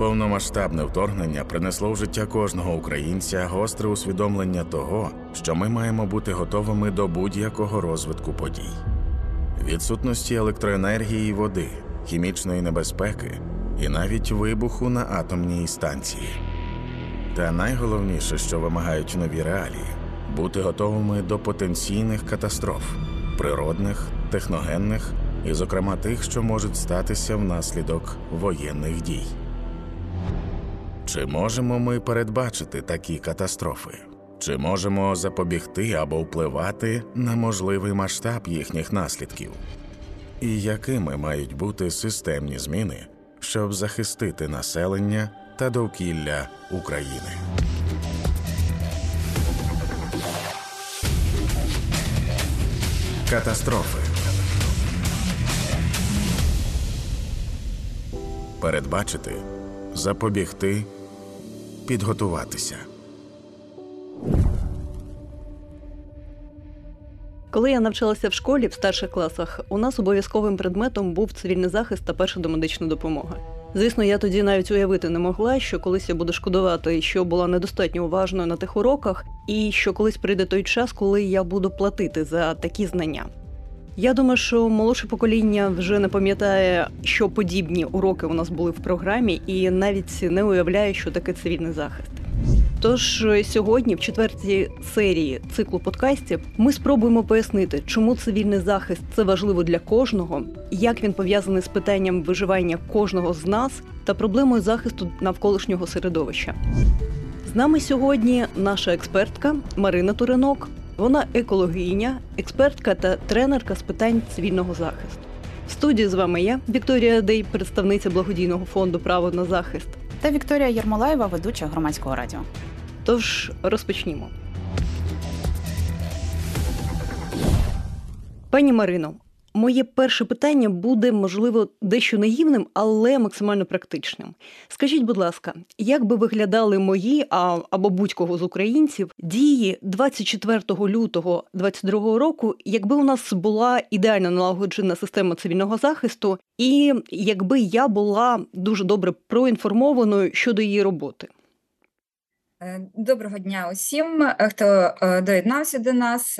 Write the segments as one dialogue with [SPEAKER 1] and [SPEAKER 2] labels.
[SPEAKER 1] Повномасштабне вторгнення принесло в життя кожного українця гостре усвідомлення того, що ми маємо бути готовими до будь-якого розвитку подій, відсутності електроенергії і води, хімічної небезпеки і навіть вибуху на атомній станції. Та найголовніше, що вимагають нові реалії, бути готовими до потенційних катастроф, природних, техногенних і, зокрема, тих, що можуть статися внаслідок воєнних дій. Чи можемо ми передбачити такі катастрофи? Чи можемо запобігти або впливати на можливий масштаб їхніх наслідків? І якими мають бути системні зміни, щоб захистити населення та довкілля України? Катастрофи передбачити, запобігти, підготуватися.
[SPEAKER 2] Коли я навчалася в школі в старших класах, у нас обов'язковим предметом був цивільний захист та перша домедична допомога. Звісно, я тоді навіть уявити не могла, що колись я буду шкодувати, що була недостатньо уважною на тих уроках, і що колись прийде той час, коли я буду платити за такі знання. Я думаю, що молодше покоління вже не пам'ятає, що подібні уроки у нас були в програмі, і навіть не уявляє, що таке цивільний захист. Тож сьогодні, в четвертій серії циклу подкастів, ми спробуємо пояснити, чому цивільний захист це важливо для кожного, як він пов'язаний з питанням виживання кожного з нас та проблемою захисту навколишнього середовища. З нами сьогодні наша експертка Марина Туринок. Вона екологиня, експертка та тренерка з питань цивільного захисту. В студії з вами я, Вікторія Дей, представниця благодійного фонду Право на захист
[SPEAKER 3] та Вікторія Єрмолаєва, ведуча громадського радіо.
[SPEAKER 2] Тож розпочнімо. Пані Марино, Моє перше питання буде, можливо, дещо наївним, але максимально практичним. Скажіть, будь ласка, як би виглядали мої а, або будь-кого з українців дії 24 лютого 2022 року, якби у нас була ідеально налагоджена система цивільного захисту, і якби я була дуже добре проінформованою щодо її роботи?
[SPEAKER 4] Е, доброго дня усім, е, хто е, доєднався до нас.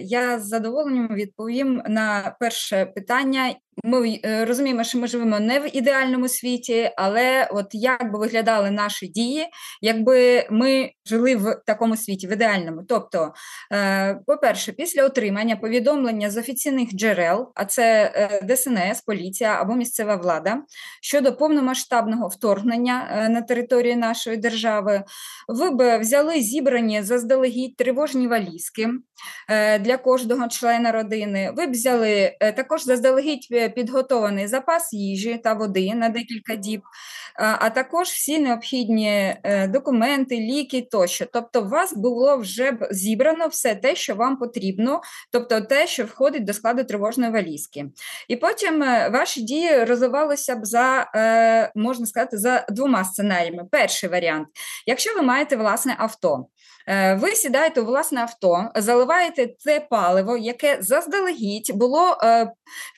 [SPEAKER 4] Я з задоволенням відповім на перше питання, ми е, розуміємо, що ми живемо не в ідеальному світі, але от як би виглядали наші дії, якби ми жили в такому світі, в ідеальному. Тобто, е, по-перше, після отримання повідомлення з офіційних джерел, а це е, ДСНС, поліція або місцева влада щодо повномасштабного вторгнення на території нашої держави, ви б взяли зібрані заздалегідь тривожні валізки для кожного члена родини. Ви б взяли також заздалегідь підготований запас їжі та води на декілька діб, а також всі необхідні е, документи, ліки тощо. Тобто, у вас було вже зібрано все те, що вам потрібно, тобто те, що входить до складу тривожної валізки. І потім е, ваші дії розвивалися б за, е, можна сказати, за двома сценаріями. Перший варіант, якщо ви маєте власне авто. Ви сідаєте у власне авто, заливаєте це паливо, яке заздалегідь було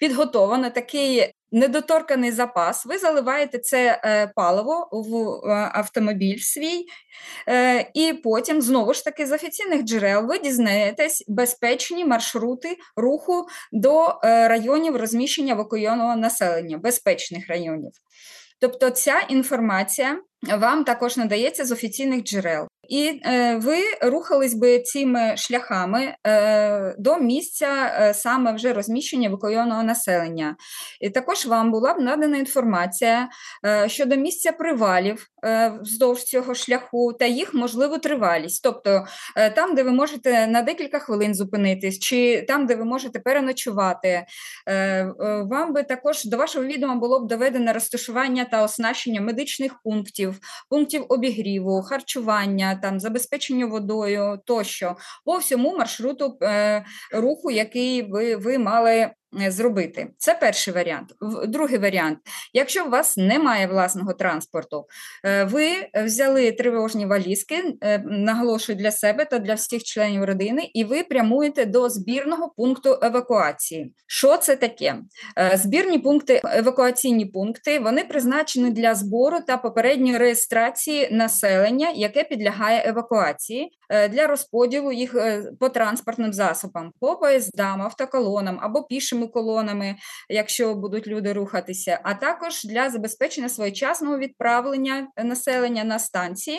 [SPEAKER 4] підготовано такий. Недоторканий запас, ви заливаєте це е, паливо в автомобіль свій, і потім, знову ж таки, з офіційних джерел ви дізнаєтесь безпечні маршрути руху до районів розміщення евакуйованого населення, безпечних районів. Тобто ця інформація вам також надається з офіційних джерел. І е, ви рухались би цими шляхами е, до місця е, саме вже розміщення евакуйованого населення. І також вам була б надана інформація щодо місця привалів вздовж цього шляху та їх можливу тривалість. Тобто там, де ви можете на декілька хвилин зупинитись, чи там, де ви можете переночувати, вам би також до вашого відома було б доведено розташування та оснащення медичних пунктів, пунктів обігріву, харчування там забезпечення водою тощо. По всьому маршруту е, руху, який ви, ви мали зробити. Це перший варіант. Другий варіант: якщо у вас немає власного транспорту, ви взяли тривожні валізки, наголошую для себе та для всіх членів родини, і ви прямуєте до збірного пункту евакуації. Що це таке? Збірні пункти, евакуаційні пункти, вони призначені для збору та попередньої реєстрації населення, яке підлягає евакуації, для розподілу їх по транспортним засобам, по поїздам, автоколонам або пішими колонами, якщо будуть люди рухатися, а також для забезпечення своєчасного відправлення населення на станції,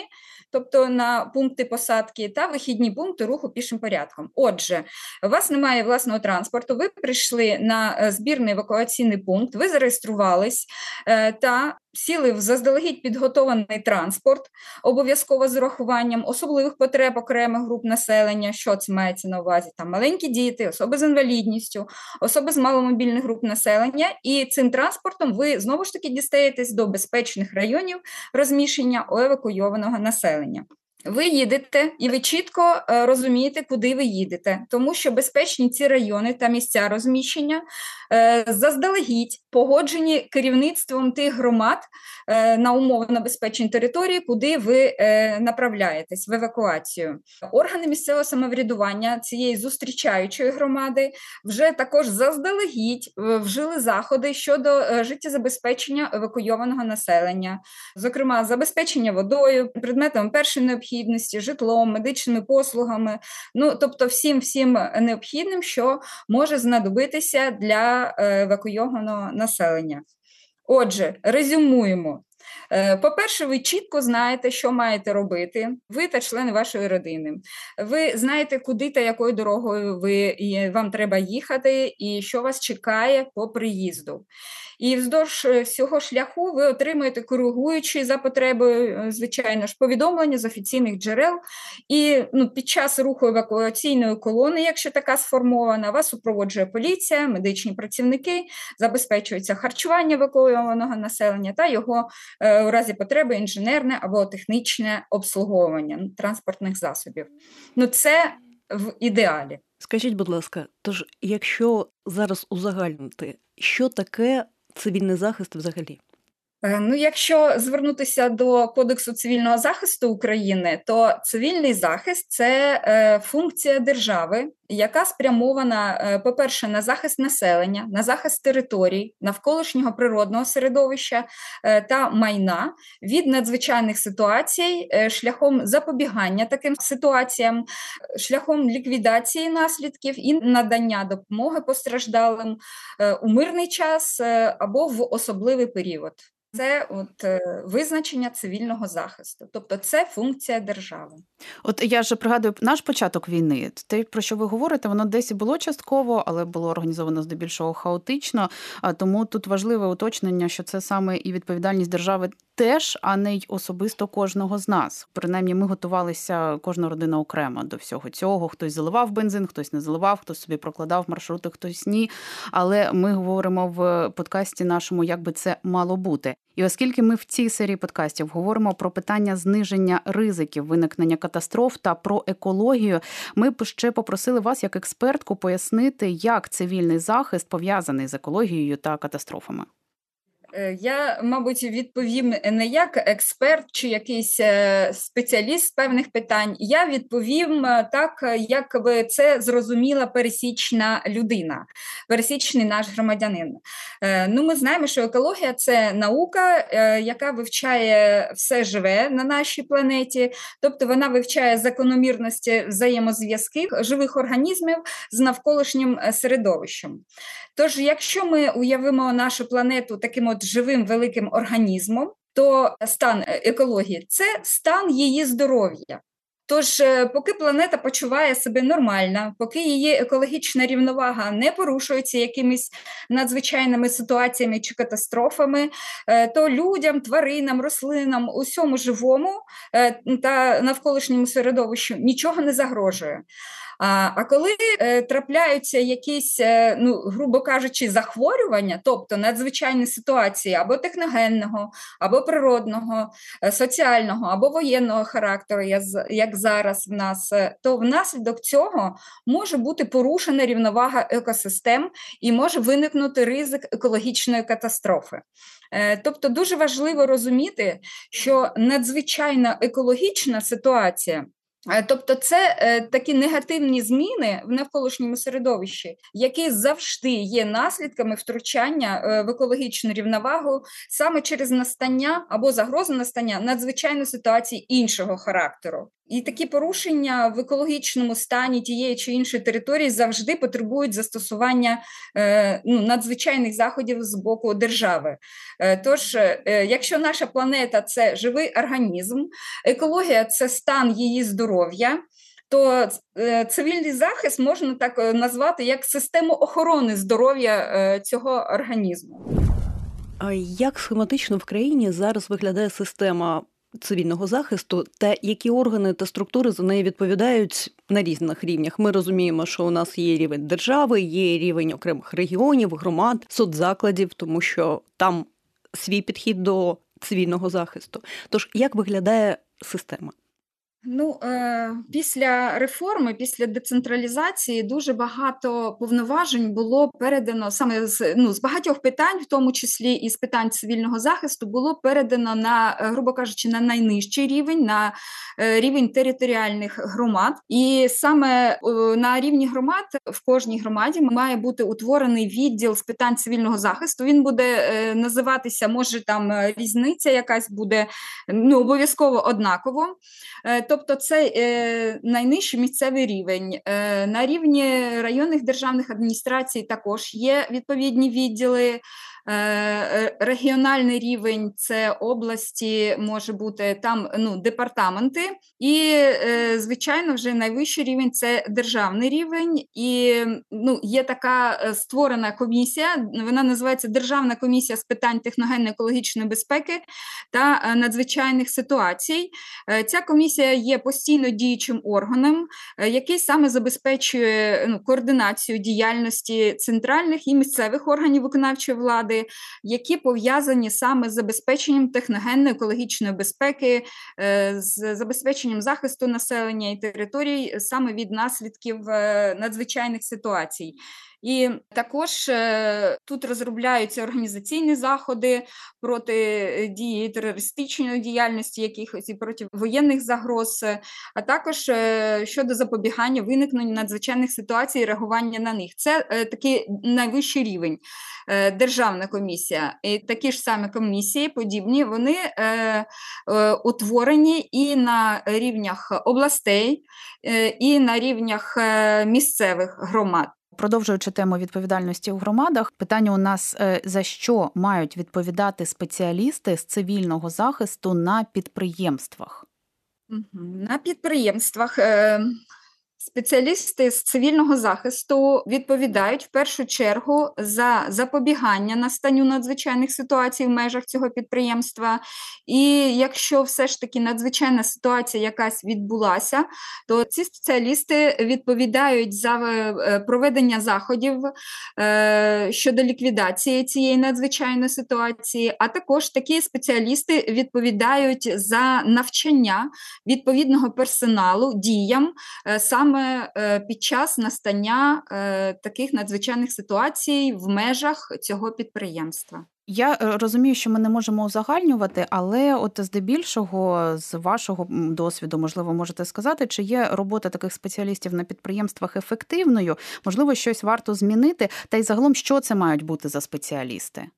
[SPEAKER 4] тобто на пункти посадки та вихідні пункти руху пішим порядком. Отже, у вас немає власного транспорту, ви прийшли на е, збірний евакуаційний пункт, ви зареєструвались е, та сіли в заздалегідь підготований транспорт, обов'язково з урахуванням особливих потреб окремих груп населення, що це мається на увазі, там маленькі діти, особи з інвалідністю, особи з маломобільних груп населення, і цим транспортом ви знову ж таки дістаєтесь до безпечних районів розміщення евакуйованого населення. Ви їдете і ви чітко е, розумієте, куди ви їдете, тому що безпечні ці райони та місця розміщення е, заздалегідь погоджені керівництвом тих громад е, на умовно безпечній території, куди ви направляєтесь в евакуацію. Органи місцевого самоврядування цієї зустрічаючої громади вже також заздалегідь вжили заходи щодо життєзабезпечення евакуйованого населення, зокрема забезпечення водою, предметом першої необхідності, необхідності, житлом, медичними послугами, ну тобто всім всім необхідним, що може знадобитися для е, евакуйованого населення. Отже, резюмуємо. Е, по-перше, ви чітко знаєте, що маєте робити, ви та члени вашої родини. Ви знаєте, куди та якою дорогою ви, вам треба їхати, і що вас чекає по приїзду. І вздовж е, всього шляху ви отримуєте коригуючі за потребою, е, звичайно ж, повідомлення з офіційних джерел. І ну, під час руху евакуаційної колони, якщо така сформована, вас супроводжує поліція, медичні працівники, забезпечується харчування евакуйованого населення та його е, у разі потреби інженерне або технічне обслуговування транспортних засобів. Ну, це в ідеалі.
[SPEAKER 2] Скажіть, будь ласка, тож, якщо зараз узагальнити, що таке цивільний захист взагалі?
[SPEAKER 4] Е, ну, якщо звернутися до Кодексу цивільного захисту України, то цивільний захист це е, функція держави, яка спрямована, е, по-перше, на захист населення, на захист територій, навколишнього природного середовища та майна від надзвичайних ситуацій, шляхом запобігання таким ситуаціям, шляхом ліквідації наслідків і надання допомоги постраждалим у мирний час або в особливий період. Це от е, визначення цивільного захисту, тобто це функція держави.
[SPEAKER 3] От я ж пригадую наш початок війни. Те, про що ви говорите, воно десь і було частково, але було організовано здебільшого хаотично. Тому тут важливе уточнення, що це саме і відповідальність держави теж, а не й особисто кожного з нас. Принаймні, ми готувалися кожна родина окремо до всього цього. Хтось заливав бензин, хтось не заливав, хтось собі прокладав маршрути, хтось ні. Але ми говоримо в подкасті нашому, як би це мало бути. І оскільки ми в цій серії подкастів говоримо про питання зниження ризиків виникнення катастроф та про екологію, ми б ще попросили вас, як експертку, пояснити, як цивільний захист пов'язаний з екологією та катастрофами.
[SPEAKER 4] Е, я, мабуть, відповім не як експерт чи якийсь е, спеціаліст з певних питань. Я відповім е, так, як би це зрозуміла пересічна людина, пересічний наш громадянин. Ну, Ми знаємо, що екологія це наука, яка вивчає все живе на нашій планеті, тобто вона вивчає закономірності взаємозв'язків живих організмів з навколишнім середовищем. Тож, якщо ми уявимо нашу планету таким от живим великим організмом, то стан е, екології це стан її здоров'я. Тож, е, поки планета почуває себе нормально, поки її екологічна рівновага не порушується якимись надзвичайними ситуаціями чи катастрофами, е, то людям, тваринам, рослинам, усьому живому та навколишньому середовищу нічого не загрожує. А коли е, трапляються якісь, е, ну, грубо кажучи, захворювання, тобто надзвичайні ситуації або техногенного, або природного, е, соціального, або воєнного характеру, як зараз в нас, то внаслідок цього може бути порушена рівновага екосистем і може виникнути ризик екологічної катастрофи. Тобто дуже важливо розуміти, що надзвичайна екологічна ситуація. Е, тобто, це е, такі негативні зміни в навколишньому середовищі, які завжди є наслідками втручання е, в екологічну рівновагу саме через настання або загрозу настання надзвичайної ситуації іншого характеру. І такі порушення в екологічному стані тієї чи іншої території завжди потребують застосування е, ну, надзвичайних заходів з боку держави. Е, тож, е, якщо наша планета це живий організм, екологія це стан її здоров'я. То цивільний захист можна так назвати як систему охорони здоров'я цього організму.
[SPEAKER 2] А як схематично в країні зараз виглядає система цивільного захисту, та які органи та структури за неї відповідають на різних рівнях. Ми розуміємо, що у нас є рівень держави, є рівень окремих регіонів, громад, соцзакладів, тому що там свій підхід до цивільного захисту. Тож як виглядає система?
[SPEAKER 4] Ну, е, після реформи, після децентралізації, дуже багато повноважень було передано саме з ну з багатьох питань, в тому числі і з питань цивільного захисту, було передано на, е, грубо кажучи, на найнижчий рівень, на е, рівень територіальних громад. І саме на рівні громад в кожній громаді має бути утворений відділ з питань цивільного захисту. Він буде називатися, може там різниця, якась буде ну обов'язково однаково. Тобто це е, найнижчий місцевий рівень. Е, На рівні районних державних адміністрацій також є відповідні відділи. Е, регіональний рівень це області, може бути там ну, департаменти, і, е, звичайно, вже найвищий рівень це державний рівень, і ну, є така е, створена комісія, вона називається Державна комісія з питань техногенно-екологічної безпеки та надзвичайних ситуацій. Ця комісія є постійно діючим органом, який саме забезпечує ну, координацію діяльності центральних і місцевих органів виконавчої влади які пов'язані саме з забезпеченням техногенно-екологічної безпеки, е, з забезпеченням захисту населення і територій саме від наслідків е, надзвичайних ситуацій. І також е, тут розробляються організаційні заходи проти е, дії терористичної діяльності, якихось і проти воєнних загроз, а також е, щодо запобігання виникнення надзвичайних ситуацій і реагування на них. Це такий найвищий рівень державна комісія. І такі ж самі комісії, подібні, вони утворені і на рівнях областей, і на рівнях місцевих громад.
[SPEAKER 3] Продовжуючи тему відповідальності у громадах, питання у нас е, за що мають відповідати спеціалісти з цивільного захисту на підприємствах?
[SPEAKER 4] На підприємствах е, Спеціалісти з цивільного захисту відповідають в першу чергу за запобігання настанню надзвичайних ситуацій в межах цього підприємства. І якщо все ж таки надзвичайна ситуація якась відбулася, то ці спеціалісти відповідають за е, проведення заходів е, щодо ліквідації цієї надзвичайної ситуації, а також такі спеціалісти відповідають за навчання відповідного персоналу діям е, саме саме е, під час настання е, таких надзвичайних ситуацій в межах цього підприємства.
[SPEAKER 3] Я е, розумію, що ми не можемо узагальнювати, але от здебільшого, з вашого досвіду, можливо, можете сказати, чи є робота таких спеціалістів на підприємствах ефективною, можливо, щось варто змінити, та й загалом, що це мають бути за спеціалісти?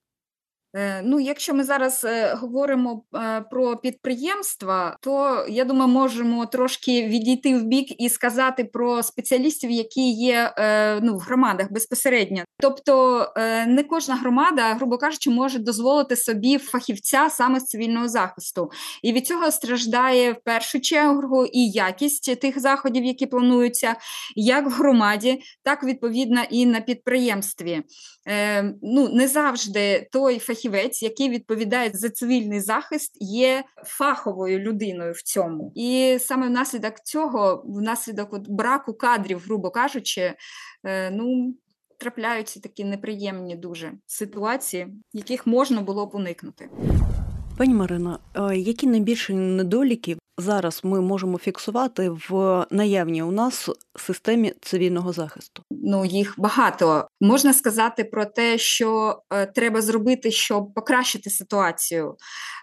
[SPEAKER 4] Е, ну, якщо ми зараз е, говоримо е, про підприємства, то я думаю, можемо трошки відійти в бік і сказати про спеціалістів, які є ну, в громадах безпосередньо. Тобто не кожна громада, грубо кажучи, може дозволити собі фахівця саме з цивільного захисту, і від цього страждає в першу чергу і якість тих заходів, які плануються, як в громаді, так відповідно і на підприємстві. Ну, Не завжди той фахівець, фахівець, який відповідає за цивільний захист, є фаховою людиною в цьому. І саме внаслідок цього, внаслідок от браку кадрів, грубо кажучи, е, ну. Трапляються такі неприємні дуже ситуації, яких можна було б уникнути.
[SPEAKER 2] Пані Марина, які найбільші недоліки зараз ми можемо фіксувати в наявній у нас системі цивільного захисту?
[SPEAKER 4] Ну їх багато можна сказати про те, що е, треба зробити, щоб покращити ситуацію,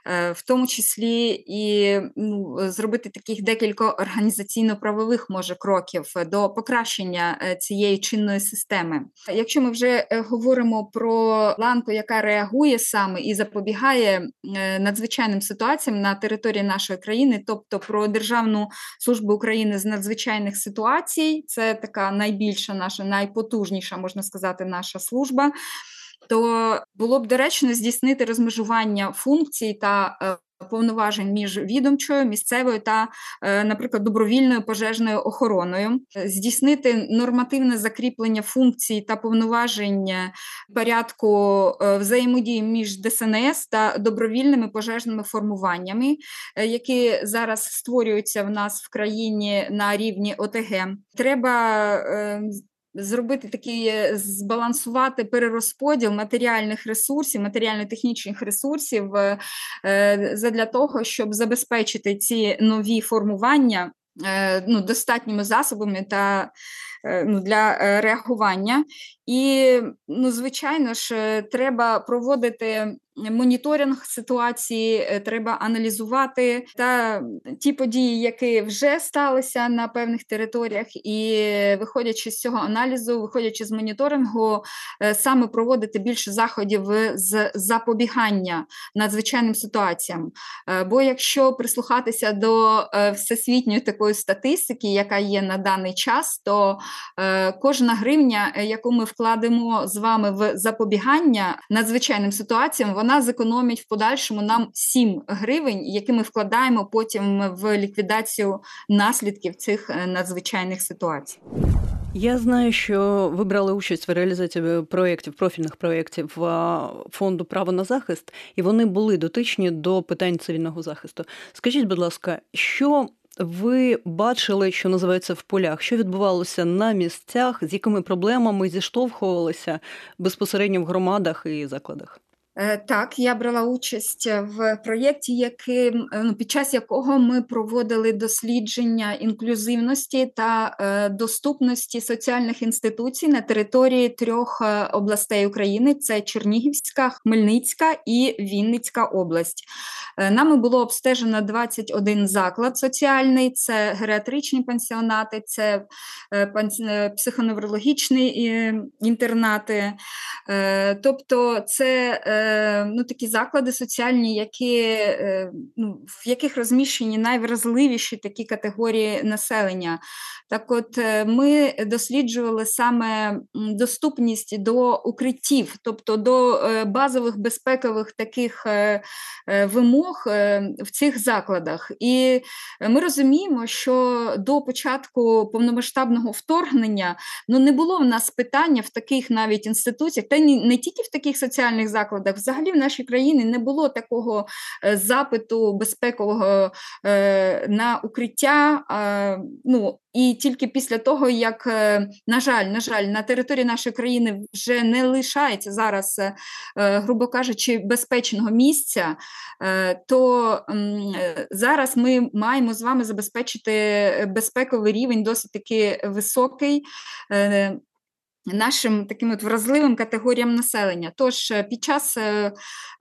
[SPEAKER 4] е, в тому числі і ну, зробити таких декілька організаційно-правових може кроків до покращення е, цієї чинної системи. Якщо ми вже е, говоримо про ланку, яка реагує саме і запобігає е, надзвичайним ситуаціям на території нашої країни, тобто про Державну службу України з надзвичайних ситуацій, це така найбільша наша, найпотужніша, можна сказати, наша служба. То було б доречно здійснити розмежування функцій та повноважень між відомчою, місцевою та, е, наприклад, добровільною пожежною охороною, здійснити нормативне закріплення функцій та повноважень порядку е, взаємодії між ДСНС та добровільними пожежними формуваннями, е, які зараз створюються в нас в країні на рівні ОТГ. Треба зробити такий е, збалансувати перерозподіл матеріальних ресурсів, матеріально-технічних ресурсів е, е, для того, щоб забезпечити ці нові формування ну, достатніми засобами та ну, для реагування. І, ну, звичайно ж, треба проводити моніторинг ситуації, е, треба аналізувати та ті події, які вже сталися на певних територіях, і виходячи з цього аналізу, виходячи з моніторингу, е, саме проводити більше заходів з запобігання надзвичайним ситуаціям. Е, бо якщо прислухатися до всесвітньої такої статистики, яка є на даний час, то кожна гривня, яку ми вкладемо з вами в запобігання надзвичайним ситуаціям, вона вона зекономить в подальшому нам 7 гривень, які ми вкладаємо потім в ліквідацію наслідків цих е, надзвичайних ситуацій.
[SPEAKER 2] Я знаю, що ви брали участь в реалізації проєктів, профільних проєктів фонду право на захист, і вони були дотичні до питань цивільного захисту. Скажіть, будь ласка, що ви бачили, що називається в полях, що відбувалося на місцях, з якими проблемами зіштовхувалися безпосередньо в громадах і закладах?
[SPEAKER 4] Е, так, я брала участь в проєкті, е, ну, під час якого ми проводили дослідження інклюзивності та е, доступності соціальних інституцій на території трьох е, областей України: це Чернігівська, Хмельницька і Вінницька область. Е, нами було обстежено 21 заклад соціальний: це геріатричні пансіонати, це е, психоневрологічні інтернати, тобто це ну, такі заклади соціальні, які, е, ну, в яких розміщені найвразливіші такі категорії населення. Так, от е, ми досліджували саме доступність до укриттів, тобто до е, базових безпекових таких вимог в цих закладах. І ми розуміємо, що до початку повномасштабного вторгнення ну, не було в нас питання в таких навіть інституціях, та не тільки в таких соціальних закладах взагалі в нашій країні не було такого е, запиту безпекового е, на укриття. ну, і тільки після того, як, е, на жаль, на жаль, на території нашої країни вже не лишається зараз, грубо кажучи, безпечного місця, то зараз ми маємо з вами забезпечити безпековий рівень досить таки високий нашим таким от вразливим категоріям населення. Тож е, під час е,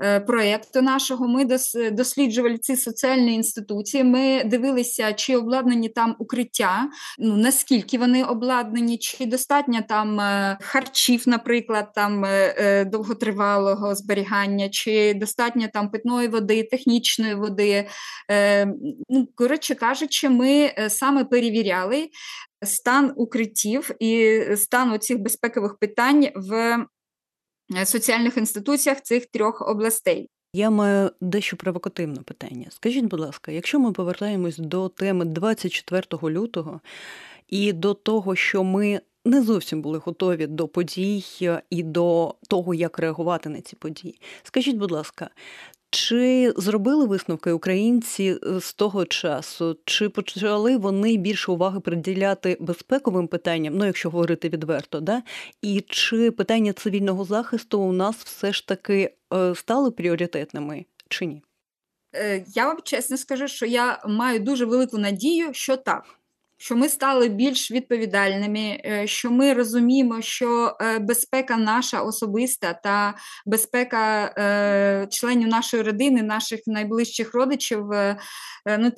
[SPEAKER 4] е, проєкту нашого ми досліджували ці соціальні інституції. Ми дивилися, чи обладнані там укриття, ну наскільки вони обладнані, чи достатньо там харчів, наприклад, там довготривалого зберігання, чи достатньо там питної води, технічної води. Ну, Коротше кажучи, ми саме перевіряли стан укриттів і стан оцих безпекових питань в е, соціальних інституціях цих трьох областей.
[SPEAKER 2] Я маю дещо провокативне питання. Скажіть, будь ласка, якщо ми повертаємось до теми 24 лютого і до того, що ми не зовсім були готові до подій і до того, як реагувати на ці події. Скажіть, будь ласка, чи зробили висновки українці е, з того часу? Чи почали вони більше уваги приділяти безпековим питанням, ну якщо говорити відверто, да? і чи питання цивільного захисту у нас все ж таки е, стали пріоритетними чи ні?
[SPEAKER 4] Е, я вам чесно скажу, що я маю дуже велику надію, що так що ми стали більш відповідальними, е, що ми розуміємо, що е, безпека наша особиста та безпека е, членів нашої родини, наших найближчих родичів, ну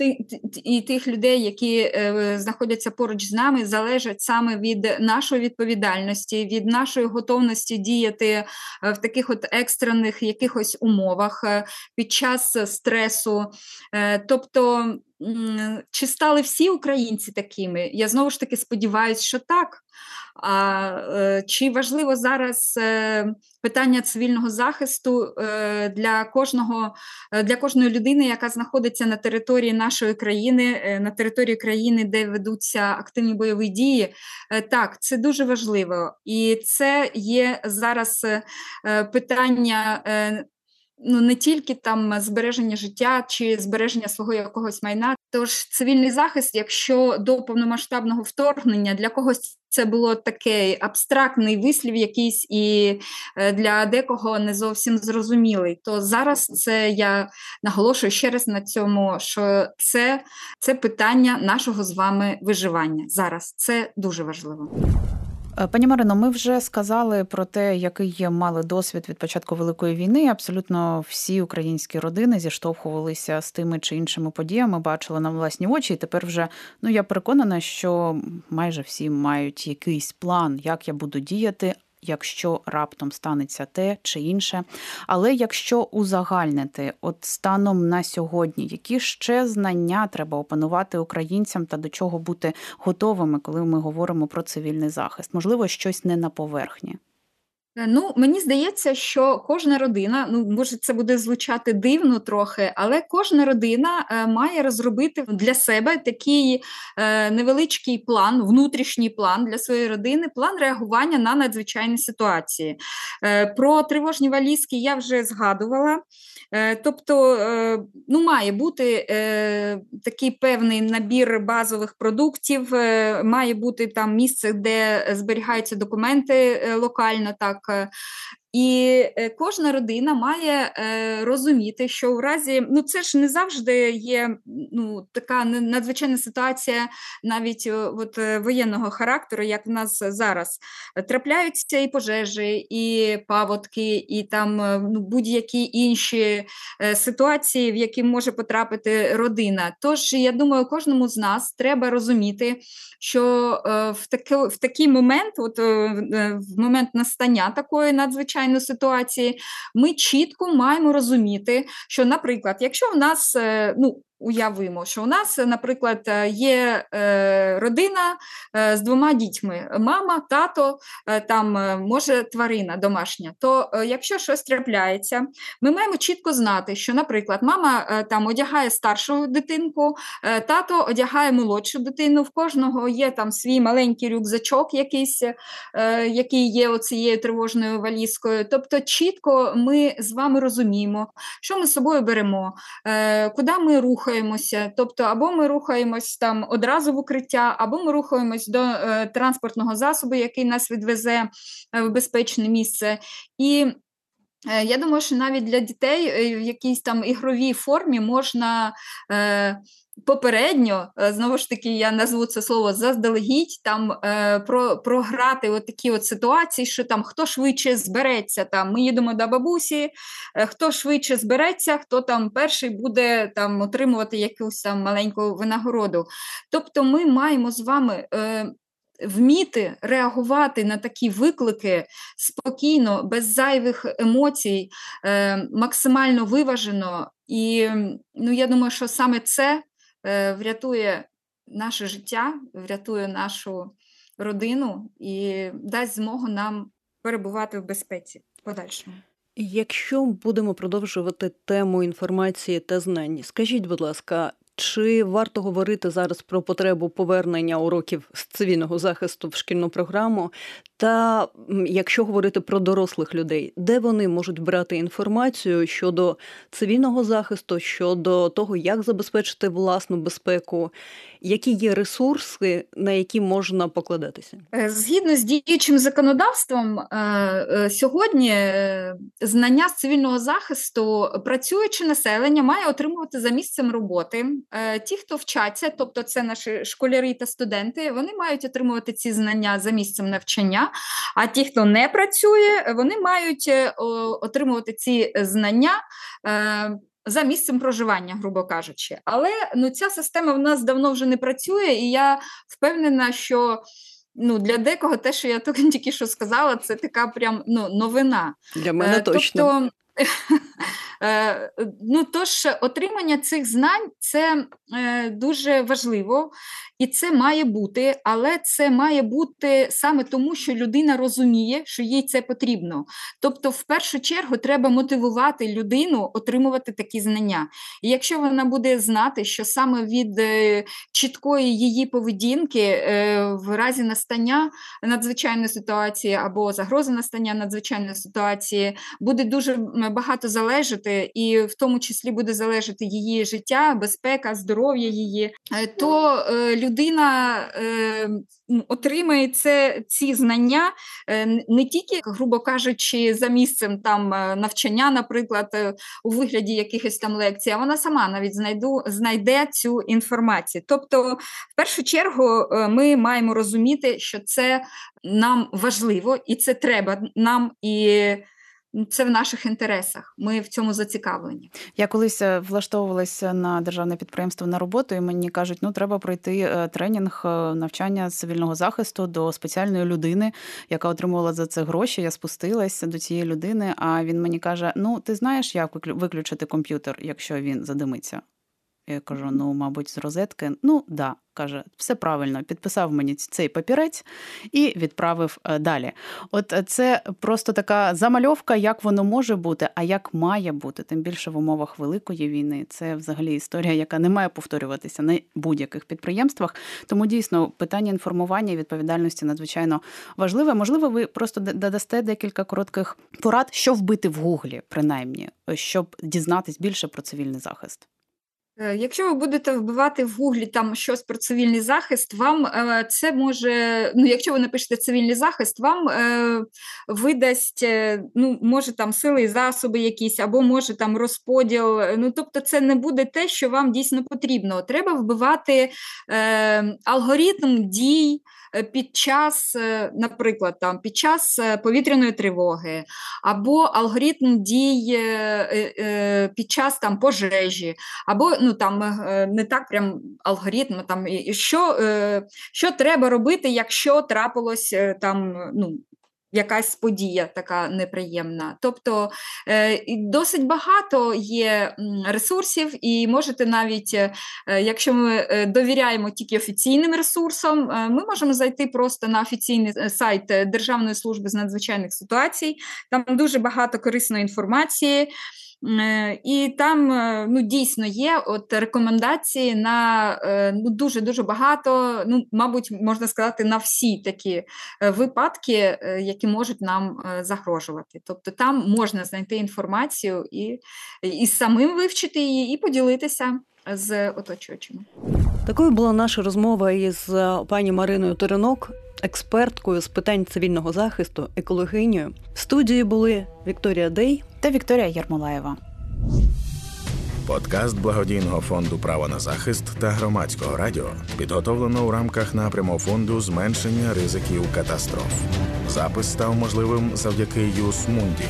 [SPEAKER 4] і тих людей, які знаходяться поруч з нами, залежать саме від нашої відповідальності, від нашої готовності діяти в таких от екстрених якихось умовах під час стресу. Тобто чи стали всі українці такими? Я знову ж таки сподіваюся, що так. А е, чи важливо зараз е, питання цивільного захисту е, для кожного для кожної людини, яка знаходиться на території нашої країни, на території країни, де ведуться активні бойові дії? Так, це дуже важливо, і це є зараз питання ну не тільки там збереження життя чи збереження свого якогось майна. Тож цивільний захист, якщо до повномасштабного вторгнення для когось це було такий абстрактний вислів, якийсь і е, для декого не зовсім зрозумілий, то зараз це я наголошую ще раз на цьому, що це, це питання нашого з вами виживання. Зараз це дуже важливо.
[SPEAKER 3] Е, пані Марино, ми вже сказали про те, який є мали досвід від початку великої війни. Абсолютно всі українські родини зіштовхувалися з тими чи іншими подіями, бачили на власні очі. І тепер вже ну я переконана, що майже всі мають якийсь план, як я буду діяти якщо раптом станеться те чи інше. Але якщо узагальнити, от станом на сьогодні, які ще знання треба опанувати українцям та до чого бути готовими, коли ми говоримо про цивільний захист, можливо, щось не на поверхні.
[SPEAKER 4] Е, ну, мені здається, що кожна родина, ну може це буде звучати дивно трохи, але кожна родина е, має розробити для себе такий е, невеличкий план, внутрішній план для своєї родини, план реагування на надзвичайні ситуації. Про тривожні валізки я вже згадувала. Тобто, ну, має бути такий певний набір базових продуктів, має бути там місце, де зберігаються документи локально. так, época і е, кожна родина має е, розуміти, що в разі ну це ж не завжди є ну така надзвичайна ситуація, навіть от воєнного характеру, як в нас зараз. Трапляються і пожежі, і паводки, і там ну, будь-які інші ситуації, в які може потрапити родина. Тож я думаю, кожному з нас треба розуміти, що в такий, в такий момент, от в момент настання такої надзвичайної надзвичайної ситуації, ми чітко маємо розуміти, що, наприклад, якщо в нас е, ну Уявимо, що у нас, наприклад, е, є е, родина е, з двома дітьми: мама, тато, там може тварина домашня. То якщо щось трапляється, ми маємо чітко знати, що, наприклад, мама там одягає старшу дитинку, тато одягає молодшу дитину. В кожного є там свій маленький рюкзачок, якийсь, який є оцією тривожною валізкою. Тобто, чітко ми з вами розуміємо, що ми з собою беремо, куди ми рухаємо рухаємося. Тобто, або ми рухаємось там одразу в укриття, або ми рухаємось до е, транспортного засобу, який нас відвезе е, в безпечне місце. І я думаю, що навіть для дітей е, в якійсь там ігровій формі можна. Е, Попередньо, е, знову ж таки, я назву це слово заздалегідь, там е, про, програти от такі от ситуації, що там хто швидше збереться, там ми їдемо до бабусі, е, хто швидше збереться, хто там перший буде там отримувати якусь там маленьку винагороду. Тобто ми маємо з вами. Е, Вміти реагувати на такі виклики спокійно, без зайвих емоцій, е, максимально виважено, і ну я думаю, що саме це Е, врятує наше життя, врятує нашу родину і дасть змогу нам перебувати в безпеці подальшому.
[SPEAKER 2] Якщо будемо продовжувати тему інформації та знань, скажіть, будь ласка, Чи варто говорити зараз про потребу повернення уроків з цивільного захисту в шкільну програму? Та якщо говорити про дорослих людей, де вони можуть брати інформацію щодо цивільного захисту, щодо того, як забезпечити власну безпеку, які є ресурси, на які можна покладатися?
[SPEAKER 4] Е, згідно з діючим законодавством, е, е, сьогодні знання з цивільного захисту працююче населення має отримувати за місцем роботи. Ті, хто вчаться, тобто це наші школяри та студенти, вони мають отримувати ці знання за місцем навчання. А ті, хто не працює, вони мають отримувати ці знання за місцем проживання, грубо кажучи. Але ну, ця система в нас давно вже не працює, і я впевнена, що. Ну, Для декого те, що я тільки що сказала, це така прям ну, новина.
[SPEAKER 2] Для мене е, точно.
[SPEAKER 4] Тобто, е, ну, тож, отримання цих знань це е, дуже важливо. І це має бути, але це має бути саме тому, що людина розуміє, що їй це потрібно. Тобто, в першу чергу, треба мотивувати людину отримувати такі знання. І якщо вона буде знати, що саме від е, чіткої її поведінки е, в разі настання надзвичайної ситуації або загрози настання надзвичайної ситуації, буде дуже багато залежати, і в тому числі буде залежати її життя, безпека, здоров'я її, е, то людина людина е, отримає це, ці знання е, не тільки, грубо кажучи, за місцем там е, навчання, наприклад, е, у вигляді якихось там лекцій, а вона сама навіть знайду, знайде цю інформацію. Тобто, в першу чергу, е, ми маємо розуміти, що це нам важливо і це треба нам і. Це в наших інтересах. Ми в цьому зацікавлені.
[SPEAKER 3] Я колись е, влаштовувалася на державне підприємство на роботу, і мені кажуть, ну треба пройти е, тренінг е, навчання цивільного захисту до спеціальної людини, яка отримувала за це гроші. Я спустилася до цієї людини. А він мені каже: Ну, ти знаєш, як виключити комп'ютер, якщо він задимиться? Я кажу: ну, мабуть, з розетки. Ну, да каже, все правильно, підписав мені цей папірець і відправив е, далі. От е, це просто така замальовка, як воно може бути, а як має бути, тим більше в умовах великої війни. Це взагалі історія, яка не має повторюватися на будь-яких підприємствах. Тому дійсно питання інформування і відповідальності надзвичайно важливе. Можливо, ви просто додасте декілька коротких порад, що вбити в гуглі, принаймні, щоб дізнатись більше про цивільний захист.
[SPEAKER 4] Е, якщо ви будете вбивати в гуглі там щось про цивільний захист, вам е, це може, ну якщо ви напишете цивільний захист, вам е, видасть ну, може там сили і засоби якісь, або може там розподіл. Ну тобто, це не буде те, що вам дійсно потрібно. Треба вбивати алгоритм дій. Е, під час, е, наприклад, там під час е, повітряної тривоги, або алгоритм дій під час там пожежі, або ну там не так прям алгоритм, там і що що треба робити, якщо трапилось там ну, якась подія така неприємна. Тобто е, досить багато є ресурсів, і можете навіть, е, якщо ми е, довіряємо тільки офіційним ресурсам, ми можемо зайти просто на офіційний сайт Державної служби з надзвичайних ситуацій. Там дуже багато корисної інформації. Е, і там е, ну, дійсно є от рекомендації на е, ну, дуже дуже багато, ну, мабуть, можна сказати, на всі такі випадки, які можуть нам загрожувати. Тобто там можна знайти інформацію і, і самим вивчити її, і поділитися з оточуючими.
[SPEAKER 2] Такою була наша розмова із пані Мариною Теренок, експерткою з питань цивільного захисту, екологинею. В студії були Вікторія Дей
[SPEAKER 3] та Вікторія Ярмолаєва.
[SPEAKER 1] Подкаст благодійного фонду Право на захист та громадського радіо підготовлено у рамках напряму фонду зменшення ризиків катастроф. Запис став можливим завдяки Юс Мунді.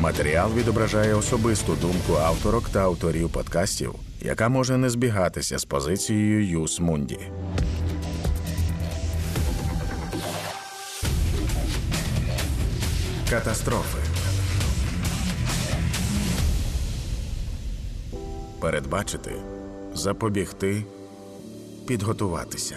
[SPEAKER 1] Матеріал відображає особисту думку авторок та авторів подкастів, яка може не збігатися з позицією Юс Мунді. Катастрофи передбачити, запобігти, підготуватися.